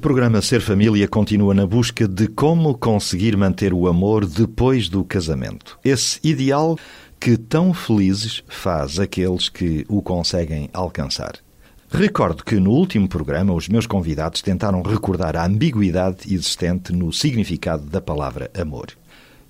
Programa Ser Família continua na busca de como conseguir manter o amor depois do casamento. Esse ideal que tão felizes faz aqueles que o conseguem alcançar. Recordo que no último programa os meus convidados tentaram recordar a ambiguidade existente no significado da palavra amor.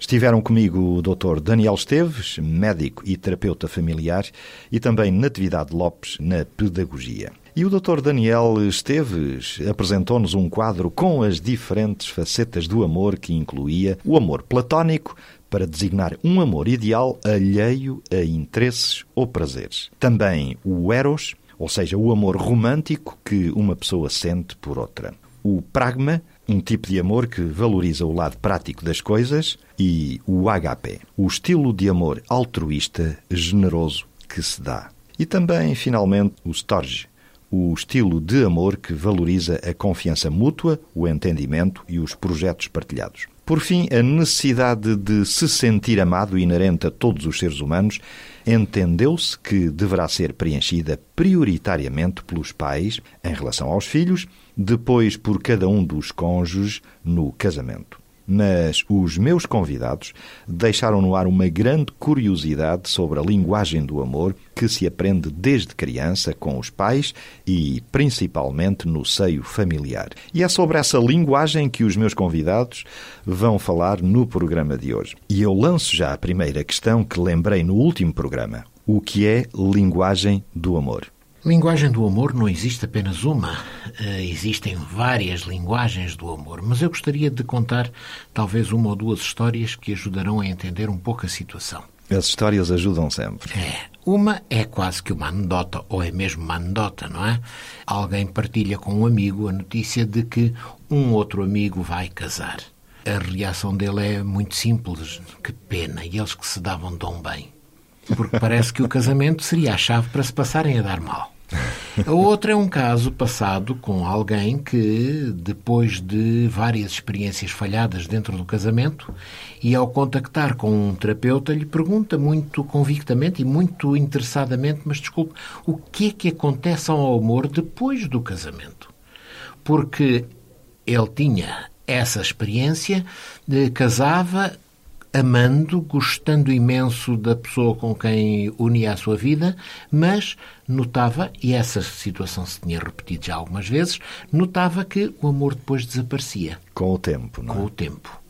Estiveram comigo o Dr. Daniel Esteves, médico e terapeuta familiar, e também Natividade Lopes, na pedagogia. E o Dr. Daniel Esteves apresentou-nos um quadro com as diferentes facetas do amor que incluía o amor platónico, para designar um amor ideal alheio a interesses ou prazeres. Também o eros, ou seja, o amor romântico que uma pessoa sente por outra. O pragma, um tipo de amor que valoriza o lado prático das coisas, e o HP, o estilo de amor altruísta, generoso que se dá. E também, finalmente, o storge, o estilo de amor que valoriza a confiança mútua, o entendimento e os projetos partilhados. Por fim, a necessidade de se sentir amado inerente a todos os seres humanos entendeu-se que deverá ser preenchida prioritariamente pelos pais em relação aos filhos, depois por cada um dos cônjuges no casamento mas os meus convidados deixaram no ar uma grande curiosidade sobre a linguagem do amor que se aprende desde criança com os pais e principalmente no seio familiar. E é sobre essa linguagem que os meus convidados vão falar no programa de hoje. E eu lanço já a primeira questão que lembrei no último programa: o que é linguagem do amor? Linguagem do amor não existe apenas uma, uh, existem várias linguagens do amor, mas eu gostaria de contar talvez uma ou duas histórias que ajudarão a entender um pouco a situação. As histórias ajudam sempre. É. Uma é quase que uma anedota, ou é mesmo uma anedota, não é? Alguém partilha com um amigo a notícia de que um outro amigo vai casar. A reação dele é muito simples. Que pena, e eles que se davam tão bem porque parece que o casamento seria a chave para se passarem a dar mal. A outra é um caso passado com alguém que, depois de várias experiências falhadas dentro do casamento, e ao contactar com um terapeuta, lhe pergunta muito convictamente e muito interessadamente: Mas desculpe, o que é que acontece ao amor depois do casamento? Porque ele tinha essa experiência, de, casava, amando, gostando imenso da pessoa com quem unia a sua vida, mas notava, e essa situação se tinha repetido já algumas vezes, notava que o amor depois desaparecia. Com o tempo, não é? Com o tempo.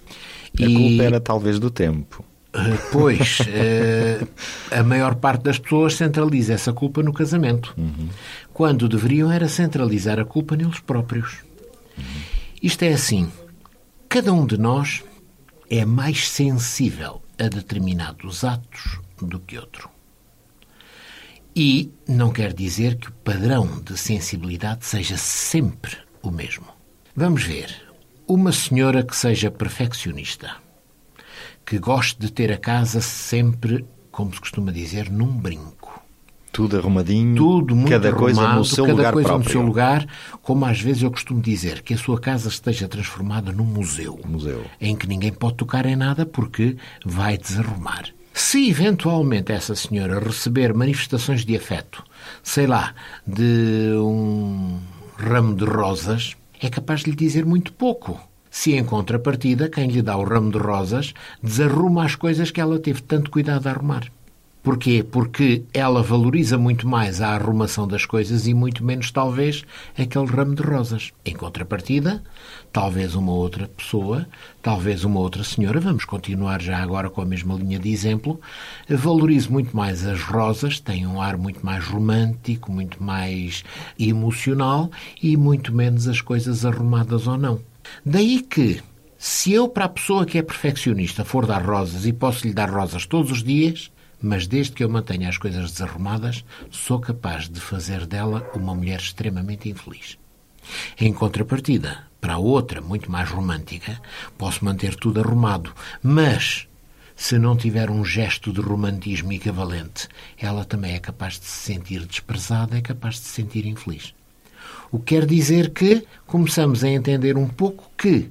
A e... culpa era talvez do tempo. Uh, pois, uh, a maior parte das pessoas centraliza essa culpa no casamento, uhum. quando deveriam era centralizar a culpa neles próprios. Uhum. Isto é assim: cada um de nós é mais sensível a determinados atos do que outro. E não quer dizer que o padrão de sensibilidade seja sempre o mesmo. Vamos ver. Uma senhora que seja perfeccionista, que goste de ter a casa sempre, como se costuma dizer, num brinco tudo arrumadinho, tudo muito cada arrumado, coisa no seu cada lugar coisa próprio. no seu lugar, como às vezes eu costumo dizer, que a sua casa esteja transformada num museu, museu, em que ninguém pode tocar em nada porque vai desarrumar. Se eventualmente essa senhora receber manifestações de afeto, sei lá, de um ramo de rosas, é capaz de lhe dizer muito pouco. Se em contrapartida, quem lhe dá o ramo de rosas desarruma as coisas que ela teve tanto cuidado de arrumar. Porquê? Porque ela valoriza muito mais a arrumação das coisas e muito menos, talvez, aquele ramo de rosas. Em contrapartida, talvez uma outra pessoa, talvez uma outra senhora, vamos continuar já agora com a mesma linha de exemplo, valorize muito mais as rosas, tem um ar muito mais romântico, muito mais emocional e muito menos as coisas arrumadas ou não. Daí que, se eu, para a pessoa que é perfeccionista, for dar rosas e posso lhe dar rosas todos os dias, mas desde que eu mantenha as coisas desarrumadas, sou capaz de fazer dela uma mulher extremamente infeliz. Em contrapartida, para a outra, muito mais romântica, posso manter tudo arrumado, mas se não tiver um gesto de romantismo equivalente, ela também é capaz de se sentir desprezada, é capaz de se sentir infeliz. O que quer dizer que começamos a entender um pouco que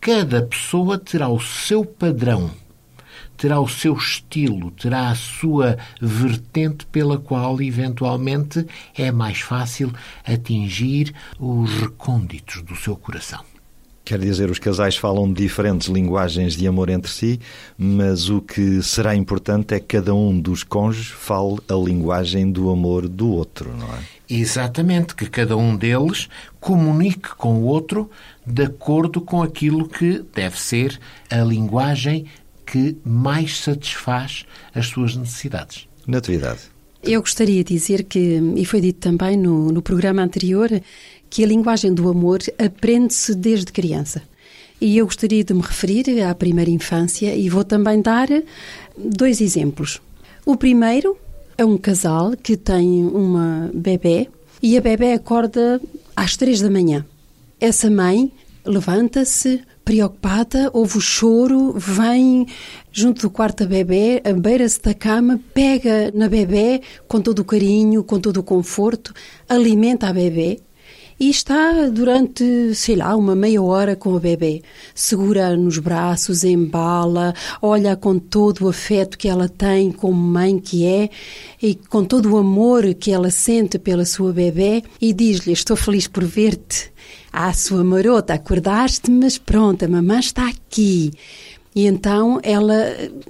cada pessoa terá o seu padrão, terá o seu estilo, terá a sua vertente pela qual, eventualmente, é mais fácil atingir os recônditos do seu coração. Quer dizer, os casais falam de diferentes linguagens de amor entre si, mas o que será importante é que cada um dos cônjuges fale a linguagem do amor do outro, não é? Exatamente, que cada um deles comunique com o outro de acordo com aquilo que deve ser a linguagem que mais satisfaz as suas necessidades. Natividade. Eu gostaria de dizer que, e foi dito também no, no programa anterior, que a linguagem do amor aprende-se desde criança. E eu gostaria de me referir à primeira infância e vou também dar dois exemplos. O primeiro é um casal que tem uma bebê e a bebê acorda às três da manhã. Essa mãe levanta-se preocupada, ouve o choro, vem junto do quarto da bebê, beira-se da cama, pega na bebê com todo o carinho, com todo o conforto, alimenta a bebê e está durante, sei lá, uma meia hora com o bebê. Segura nos braços, embala, olha com todo o afeto que ela tem como mãe que é e com todo o amor que ela sente pela sua bebê e diz-lhe: Estou feliz por ver-te. Ah, sua marota, acordaste, mas pronto, a mamãe está aqui. E então ela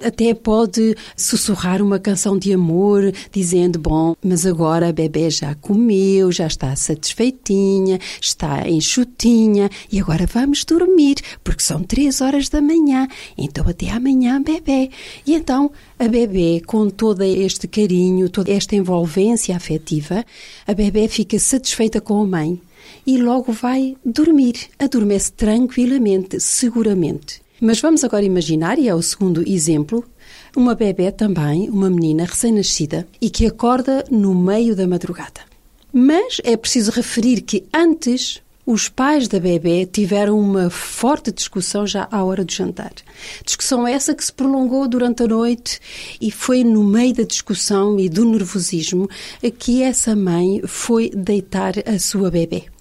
até pode sussurrar uma canção de amor, dizendo: Bom, mas agora a bebê já comeu, já está satisfeitinha, está enxutinha e agora vamos dormir, porque são três horas da manhã. Então até amanhã, bebê. E então a bebê, com todo este carinho, toda esta envolvência afetiva, a bebê fica satisfeita com a mãe e logo vai dormir. Adormece tranquilamente, seguramente. Mas vamos agora imaginar, e é o segundo exemplo, uma bebê também, uma menina recém-nascida, e que acorda no meio da madrugada. Mas é preciso referir que antes os pais da bebê tiveram uma forte discussão já à hora do jantar. Discussão essa que se prolongou durante a noite e foi no meio da discussão e do nervosismo que essa mãe foi deitar a sua bebê.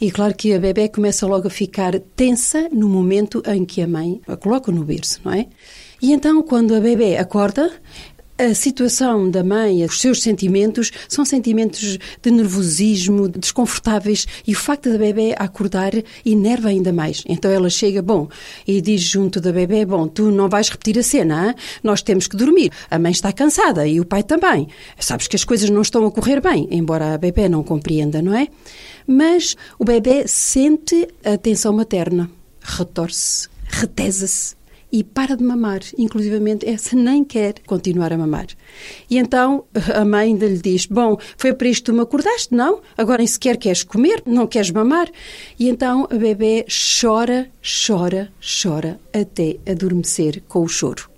E claro que a bebê começa logo a ficar tensa no momento em que a mãe a coloca no berço, não é? E então, quando a bebê acorda, a situação da mãe, os seus sentimentos, são sentimentos de nervosismo, desconfortáveis, e o facto da bebê acordar enerva ainda mais. Então ela chega, bom, e diz junto da bebê, bom, tu não vais repetir a cena, hein? nós temos que dormir. A mãe está cansada e o pai também. Sabes que as coisas não estão a correr bem, embora a bebê não compreenda, não é? Mas o bebê sente a tensão materna, retorce, retesa-se e para de mamar. Inclusivamente, essa nem quer continuar a mamar. E então a mãe ainda lhe diz: Bom, foi para isto que tu me acordaste, não? Agora nem sequer queres comer, não queres mamar. E então a bebê chora, chora, chora até adormecer com o choro.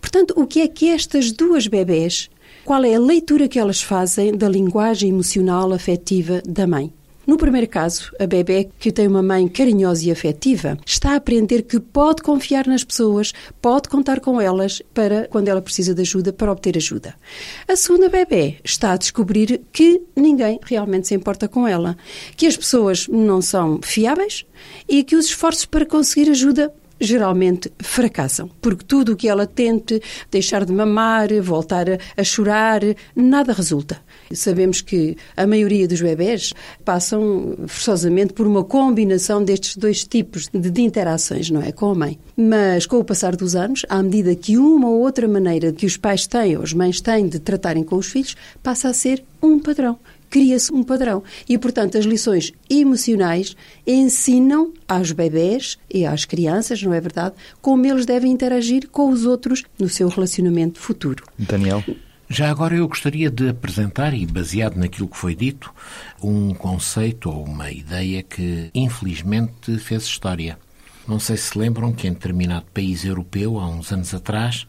Portanto, o que é que estas duas bebês, qual é a leitura que elas fazem da linguagem emocional afetiva da mãe? No primeiro caso, a bebê, que tem uma mãe carinhosa e afetiva, está a aprender que pode confiar nas pessoas, pode contar com elas para quando ela precisa de ajuda, para obter ajuda. A segunda bebê está a descobrir que ninguém realmente se importa com ela, que as pessoas não são fiáveis e que os esforços para conseguir ajuda geralmente fracassam, porque tudo o que ela tente, deixar de mamar, voltar a, chorar, nada resulta. Sabemos que a maioria dos bebés passam forçosamente por uma combinação destes dois tipos de interações, não é? Com a mãe. Mas com o passar dos anos, à medida que uma ou outra maneira que os pais têm ou as mães têm de tratarem com os filhos, passa a ser um padrão cria-se um padrão. E, portanto, as lições emocionais ensinam aos bebés e às crianças, não é verdade, como eles devem interagir com os outros no seu relacionamento futuro. Daniel? Já agora eu gostaria de apresentar, e baseado naquilo que foi dito, um conceito ou uma ideia que infelizmente fez história. Não sei se lembram que em determinado país europeu, há uns anos atrás,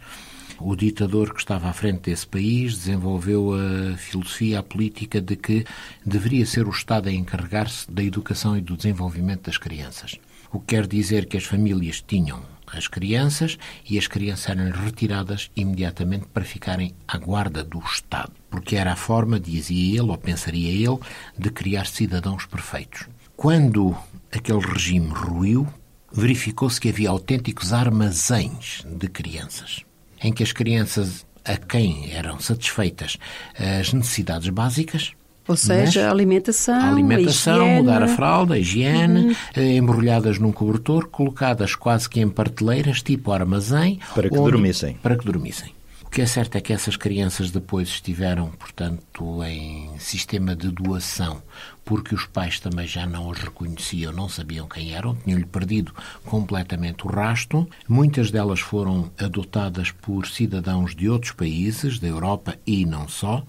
o ditador que estava à frente desse país desenvolveu a filosofia, a política de que deveria ser o Estado a encarregar-se da educação e do desenvolvimento das crianças. O que quer dizer que as famílias tinham as crianças e as crianças eram retiradas imediatamente para ficarem à guarda do Estado, porque era a forma, dizia ele, ou pensaria ele, de criar cidadãos perfeitos. Quando aquele regime ruiu, verificou-se que havia autênticos armazéns de crianças, em que as crianças a quem eram satisfeitas as necessidades básicas, ou seja, a alimentação, a alimentação, a mudar a fralda, a higiene, uhum. embrulhadas num cobertor, colocadas quase que em prateleiras, tipo armazém. Para que onde, dormissem. Para que dormissem. O que é certo é que essas crianças depois estiveram, portanto, em sistema de doação, porque os pais também já não os reconheciam, não sabiam quem eram, tinham-lhe perdido completamente o rasto. Muitas delas foram adotadas por cidadãos de outros países, da Europa e não só.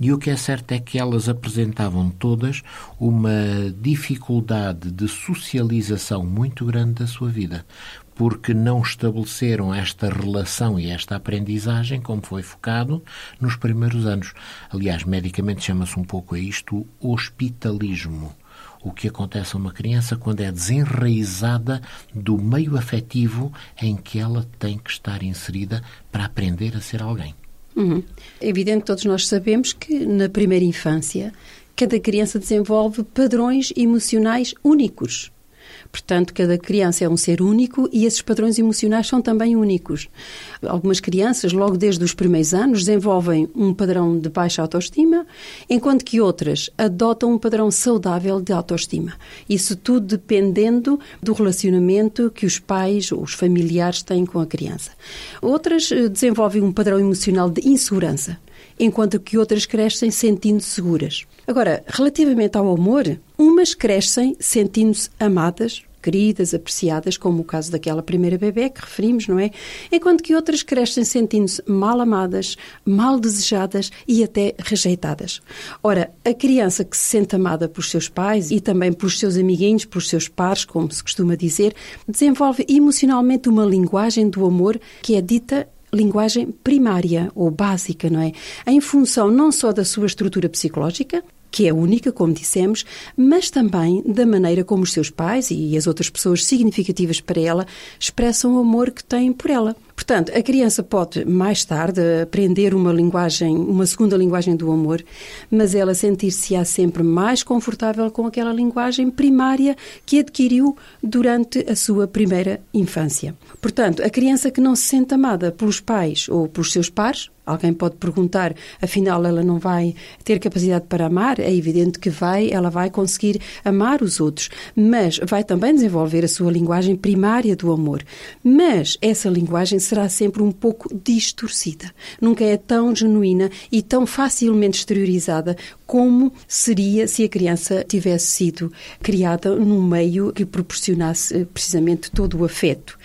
E o que é certo é que elas apresentavam todas uma dificuldade de socialização muito grande da sua vida, porque não estabeleceram esta relação e esta aprendizagem como foi focado nos primeiros anos. Aliás, medicamente chama-se um pouco a isto o hospitalismo o que acontece a uma criança quando é desenraizada do meio afetivo em que ela tem que estar inserida para aprender a ser alguém. Uhum. É evidente todos nós sabemos que na primeira infância cada criança desenvolve padrões emocionais únicos. Portanto, cada criança é um ser único e esses padrões emocionais são também únicos. Algumas crianças, logo desde os primeiros anos, desenvolvem um padrão de baixa autoestima, enquanto que outras adotam um padrão saudável de autoestima. Isso tudo dependendo do relacionamento que os pais ou os familiares têm com a criança. Outras eh, desenvolvem um padrão emocional de insegurança enquanto que outras crescem sentindo-se seguras. Agora, relativamente ao amor, umas crescem sentindo-se amadas, queridas, apreciadas, como o caso daquela primeira bebê que referimos, não é? Enquanto que outras crescem sentindo-se mal amadas, mal desejadas e até rejeitadas. Ora, a criança que se sente amada pelos seus pais e também pelos seus amiguinhos, pelos seus pares, como se costuma dizer, desenvolve emocionalmente uma linguagem do amor que é dita linguagem primária ou básica, não é? Em função não só da sua estrutura psicológica, que é única, como dissemos, mas também da maneira como os seus pais e as outras pessoas significativas para ela expressam o amor que têm por ela. Portanto, a criança pode mais tarde aprender uma linguagem, uma segunda linguagem do amor, mas ela sentir-se-á sempre mais confortável com aquela linguagem primária que adquiriu durante a sua primeira infância. Portanto, a criança que não se sente amada pelos pais ou pelos seus pares, Alguém pode perguntar, afinal ela não vai ter capacidade para amar? É evidente que vai, ela vai conseguir amar os outros, mas vai também desenvolver a sua linguagem primária do amor. Mas essa linguagem será sempre um pouco distorcida. Nunca é tão genuína e tão facilmente exteriorizada como seria se a criança tivesse sido criada num meio que proporcionasse eh, precisamente todo o afeto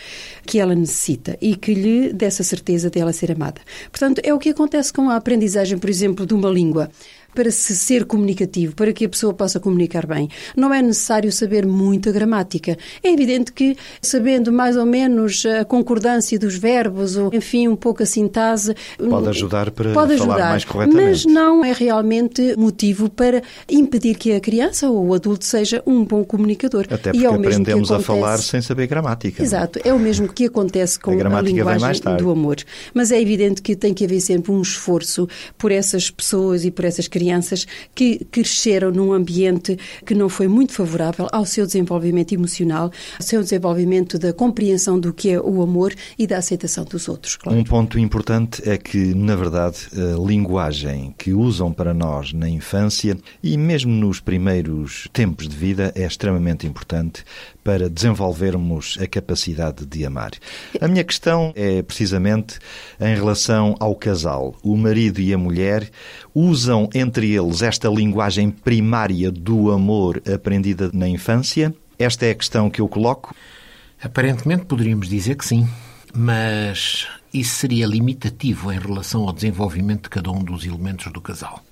que ela necessita e que lhe desse a certeza dela ser amada. Portanto, é o que acontece com a aprendizagem, por exemplo, de uma língua para se ser comunicativo, para que a pessoa possa comunicar bem. Não é necessário saber muita gramática. É evidente que, sabendo mais ou menos a concordância dos verbos, ou enfim, um pouco a sintase. Pode ajudar para pode ajudar, falar mais corretamente. Mas não é realmente motivo para impedir que a criança ou o adulto seja um bom comunicador. Até porque e é o aprendemos acontece... a falar sem saber gramática. Exato, é o mesmo que acontece com a, a linguagem do amor. Mas é evidente que tem que haver sempre um esforço por essas pessoas e por essas crianças crianças que cresceram num ambiente que não foi muito favorável ao seu desenvolvimento emocional, ao seu desenvolvimento da compreensão do que é o amor e da aceitação dos outros. Claro. Um ponto importante é que, na verdade, a linguagem que usam para nós na infância e mesmo nos primeiros tempos de vida é extremamente importante para desenvolvermos a capacidade de amar. A minha questão é precisamente em relação ao casal. O marido e a mulher usam entre eles esta linguagem primária do amor aprendida na infância? Esta é a questão que eu coloco. Aparentemente poderíamos dizer que sim, mas isso seria limitativo em relação ao desenvolvimento de cada um dos elementos do casal.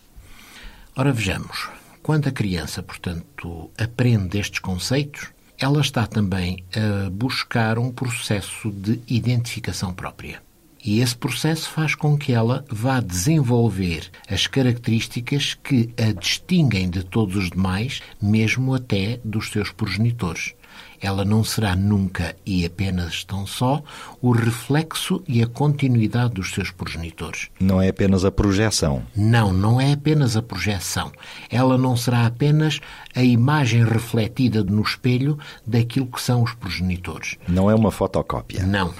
Ora, vejamos. Quando a criança, portanto, aprende estes conceitos, ela está também a buscar um processo de identificação própria. E esse processo faz com que ela vá desenvolver as características que a distinguem de todos os demais, mesmo até dos seus progenitores. Ela não será nunca e apenas tão só o reflexo e a continuidade dos seus progenitores. Não é apenas a projeção. Não, não é apenas a projeção. Ela não será apenas a imagem refletida no espelho daquilo que são os progenitores. Não é uma fotocópia. Não.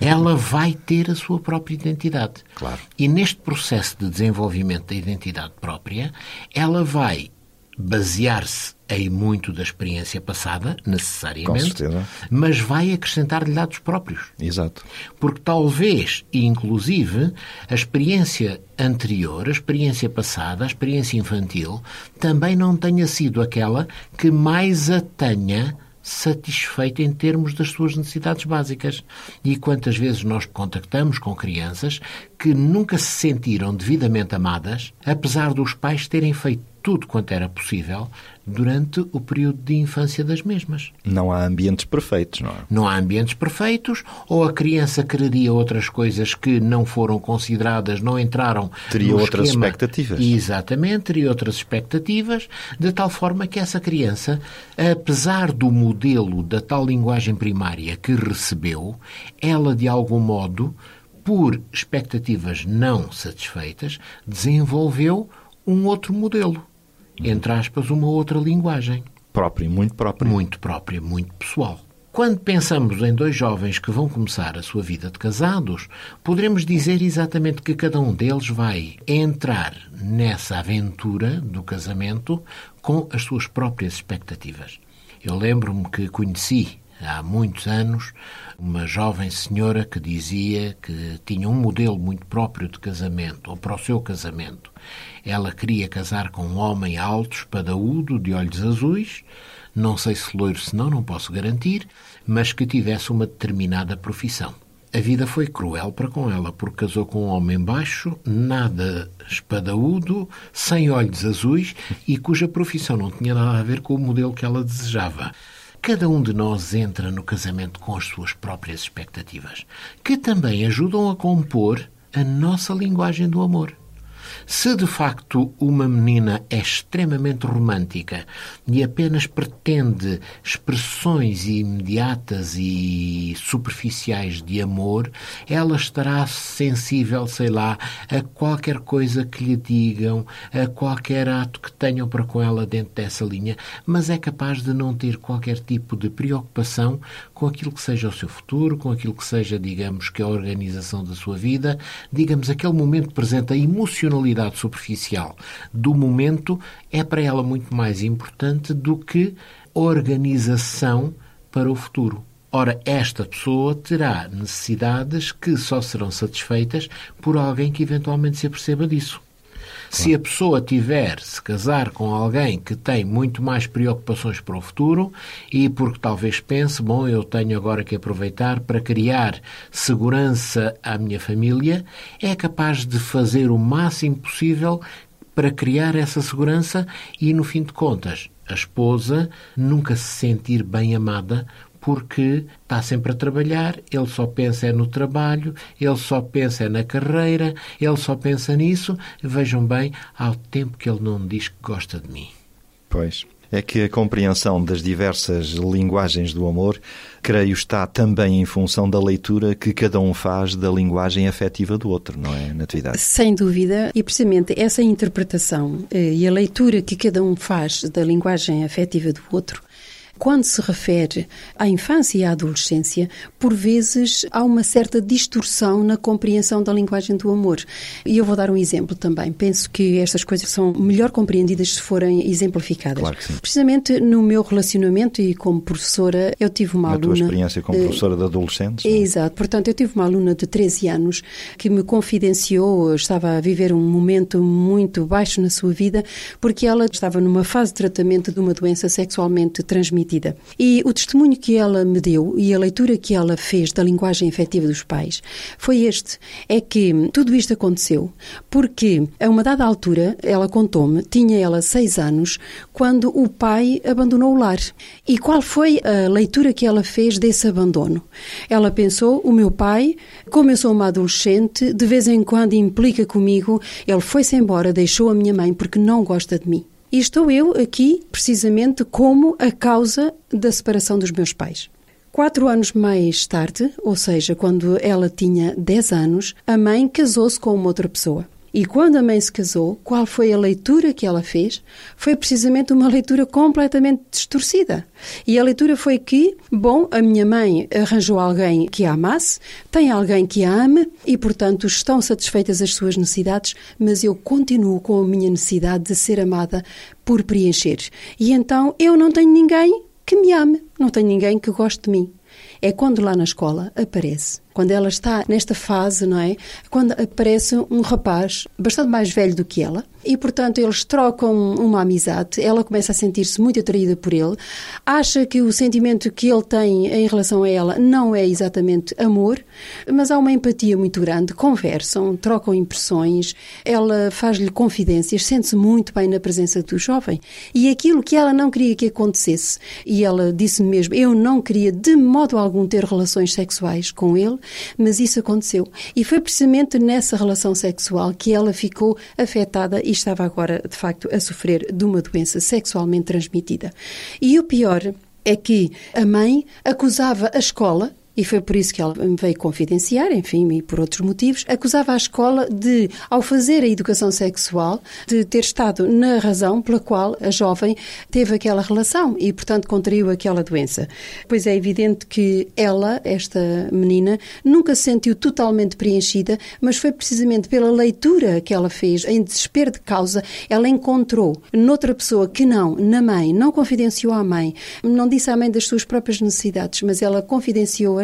Ela vai ter a sua própria identidade. Claro. E neste processo de desenvolvimento da identidade própria, ela vai basear-se em muito da experiência passada, necessariamente, mas vai acrescentar-lhe dados próprios. Exato. Porque talvez, inclusive, a experiência anterior, a experiência passada, a experiência infantil, também não tenha sido aquela que mais a tenha satisfeito em termos das suas necessidades básicas. E quantas vezes nós contactamos com crianças que nunca se sentiram devidamente amadas, apesar dos pais terem feito tudo quanto era possível durante o período de infância das mesmas. Não há ambientes perfeitos, não é? Não há ambientes perfeitos, ou a criança quereria outras coisas que não foram consideradas, não entraram Teria outras esquema. expectativas. Exatamente, teria outras expectativas, de tal forma que essa criança, apesar do modelo da tal linguagem primária que recebeu, ela de algum modo, por expectativas não satisfeitas, desenvolveu um outro modelo. Entre aspas, uma outra linguagem Próprio, muito próprio. muito própria, muito pessoal. Quando pensamos em dois jovens que vão começar a sua vida de casados, poderemos dizer exatamente que cada um deles vai entrar nessa aventura do casamento com as suas próprias expectativas. Eu lembro-me que conheci há muitos anos uma jovem senhora que dizia que tinha um modelo muito próprio de casamento, ou para o seu casamento. Ela queria casar com um homem alto, espadaúdo, de olhos azuis, não sei se loiro se não, não posso garantir, mas que tivesse uma determinada profissão. A vida foi cruel para com ela, porque casou com um homem baixo, nada espadaúdo, sem olhos azuis e cuja profissão não tinha nada a ver com o modelo que ela desejava. Cada um de nós entra no casamento com as suas próprias expectativas, que também ajudam a compor a nossa linguagem do amor. Se de facto uma menina é extremamente romântica e apenas pretende expressões imediatas e superficiais de amor, ela estará sensível, sei lá, a qualquer coisa que lhe digam, a qualquer ato que tenham para com ela dentro dessa linha, mas é capaz de não ter qualquer tipo de preocupação com aquilo que seja o seu futuro, com aquilo que seja, digamos, que a organização da sua vida, digamos, aquele momento presente, a emocionalidade superficial do momento é para ela muito mais importante do que organização para o futuro. Ora, esta pessoa terá necessidades que só serão satisfeitas por alguém que eventualmente se aperceba disso. Se a pessoa tiver se casar com alguém que tem muito mais preocupações para o futuro e porque talvez pense, bom, eu tenho agora que aproveitar para criar segurança à minha família, é capaz de fazer o máximo possível para criar essa segurança e, no fim de contas, a esposa nunca se sentir bem amada porque está sempre a trabalhar, ele só pensa é no trabalho, ele só pensa é na carreira, ele só pensa nisso. Vejam bem, há o tempo que ele não diz que gosta de mim. Pois. É que a compreensão das diversas linguagens do amor, creio, está também em função da leitura que cada um faz da linguagem afetiva do outro, não é, Natividade? Sem dúvida, e precisamente essa interpretação eh, e a leitura que cada um faz da linguagem afetiva do outro quando se refere à infância e à adolescência, por vezes há uma certa distorção na compreensão da linguagem do amor. E eu vou dar um exemplo também. Penso que estas coisas são melhor compreendidas se forem exemplificadas. Claro que sim. Precisamente no meu relacionamento e como professora, eu tive uma Na aluna. tua experiência como eh, professora de adolescentes? é? Exato. Portanto, eu tive uma aluna de 13 anos que me confidenciou, estava a viver um momento muito baixo na sua vida, porque ela estava numa fase de tratamento de uma doença sexualmente transmitida. E o testemunho que ela me deu e a leitura que ela fez da linguagem afetiva dos pais foi este: é que tudo isto aconteceu porque, a uma dada altura, ela contou-me, tinha ela seis anos, quando o pai abandonou o lar. E qual foi a leitura que ela fez desse abandono? Ela pensou: o meu pai, como eu sou uma adolescente, de vez em quando implica comigo, ele foi-se embora, deixou a minha mãe porque não gosta de mim. E estou eu aqui precisamente como a causa da separação dos meus pais. Quatro anos mais tarde, ou seja, quando ela tinha 10 anos, a mãe casou-se com uma outra pessoa. E quando a mãe se casou, qual foi a leitura que ela fez? Foi precisamente uma leitura completamente distorcida. E a leitura foi que, bom, a minha mãe arranjou alguém que a amasse, tem alguém que a ame e, portanto, estão satisfeitas as suas necessidades, mas eu continuo com a minha necessidade de ser amada por preencher. E então eu não tenho ninguém que me ame, não tenho ninguém que goste de mim. É quando lá na escola aparece quando ela está nesta fase, não é? Quando aparece um rapaz bastante mais velho do que ela e, portanto, eles trocam uma amizade. Ela começa a sentir-se muito atraída por ele, acha que o sentimento que ele tem em relação a ela não é exatamente amor, mas há uma empatia muito grande. Conversam, trocam impressões, ela faz-lhe confidências, sente-se muito bem na presença do jovem. E aquilo que ela não queria que acontecesse, e ela disse mesmo: Eu não queria de modo algum ter relações sexuais com ele mas isso aconteceu. E foi precisamente nessa relação sexual que ela ficou afetada e estava agora, de facto, a sofrer de uma doença sexualmente transmitida. E o pior é que a mãe acusava a escola e foi por isso que ela me veio confidenciar, enfim, e por outros motivos, acusava a escola de, ao fazer a educação sexual, de ter estado na razão pela qual a jovem teve aquela relação e, portanto, contraiu aquela doença. Pois é evidente que ela, esta menina, nunca se sentiu totalmente preenchida, mas foi precisamente pela leitura que ela fez, em desespero de causa, ela encontrou noutra pessoa que não, na mãe, não confidenciou à mãe, não disse à mãe das suas próprias necessidades, mas ela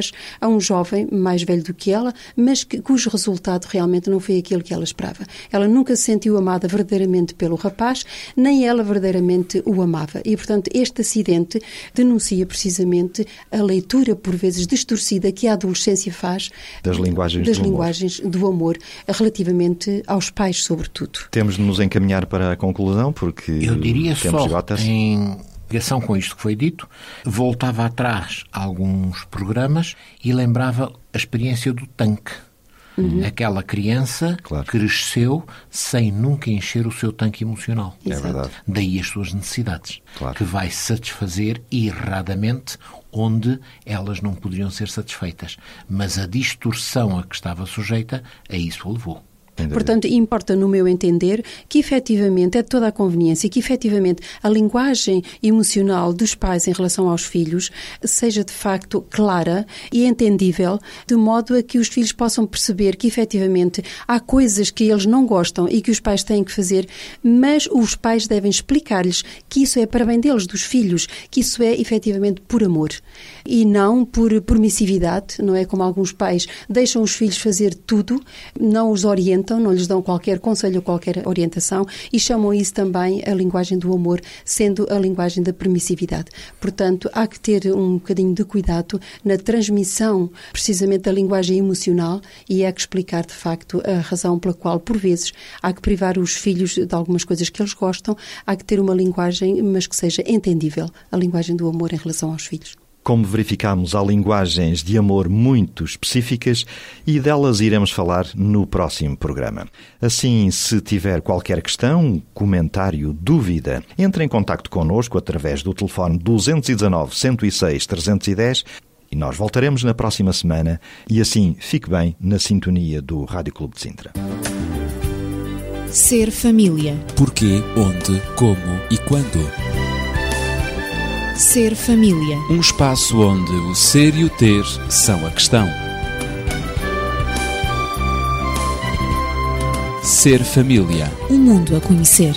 confidenciou a um jovem mais velho do que ela, mas que, cujo resultado realmente não foi aquilo que ela esperava. Ela nunca se sentiu amada verdadeiramente pelo rapaz, nem ela verdadeiramente o amava. E, portanto, este acidente denuncia precisamente a leitura, por vezes distorcida, que a adolescência faz das linguagens, das do, linguagens amor. do amor, relativamente aos pais, sobretudo. Temos de nos encaminhar para a conclusão, porque Eu diria temos só, em ligação com isto que foi dito, voltava atrás a alguns programas e lembrava a experiência do tanque. Uhum. Aquela criança claro. cresceu sem nunca encher o seu tanque emocional. É verdade. Daí as suas necessidades, claro. que vai satisfazer erradamente onde elas não poderiam ser satisfeitas. Mas a distorção a que estava sujeita, a isso a levou. Portanto, importa, no meu entender, que efetivamente é de toda a conveniência que efetivamente a linguagem emocional dos pais em relação aos filhos seja de facto clara e entendível, de modo a que os filhos possam perceber que efetivamente há coisas que eles não gostam e que os pais têm que fazer, mas os pais devem explicar-lhes que isso é para bem deles, dos filhos, que isso é efetivamente por amor e não por permissividade, não é? Como alguns pais deixam os filhos fazer tudo, não os orientam, não lhes dão qualquer conselho ou qualquer orientação e chamam isso também a linguagem do amor, sendo a linguagem da permissividade. Portanto, há que ter um bocadinho de cuidado na transmissão precisamente da linguagem emocional e há que explicar de facto a razão pela qual, por vezes, há que privar os filhos de algumas coisas que eles gostam, há que ter uma linguagem, mas que seja entendível, a linguagem do amor em relação aos filhos. Como verificamos, há linguagens de amor muito específicas e delas iremos falar no próximo programa. Assim, se tiver qualquer questão, comentário, dúvida, entre em contato connosco através do telefone 219 106 310 e nós voltaremos na próxima semana e assim fique bem na sintonia do Rádio Clube de Sintra. Ser família. Porquê, onde, como e quando. Ser família. Um espaço onde o ser e o ter são a questão. Ser família. Um mundo a conhecer.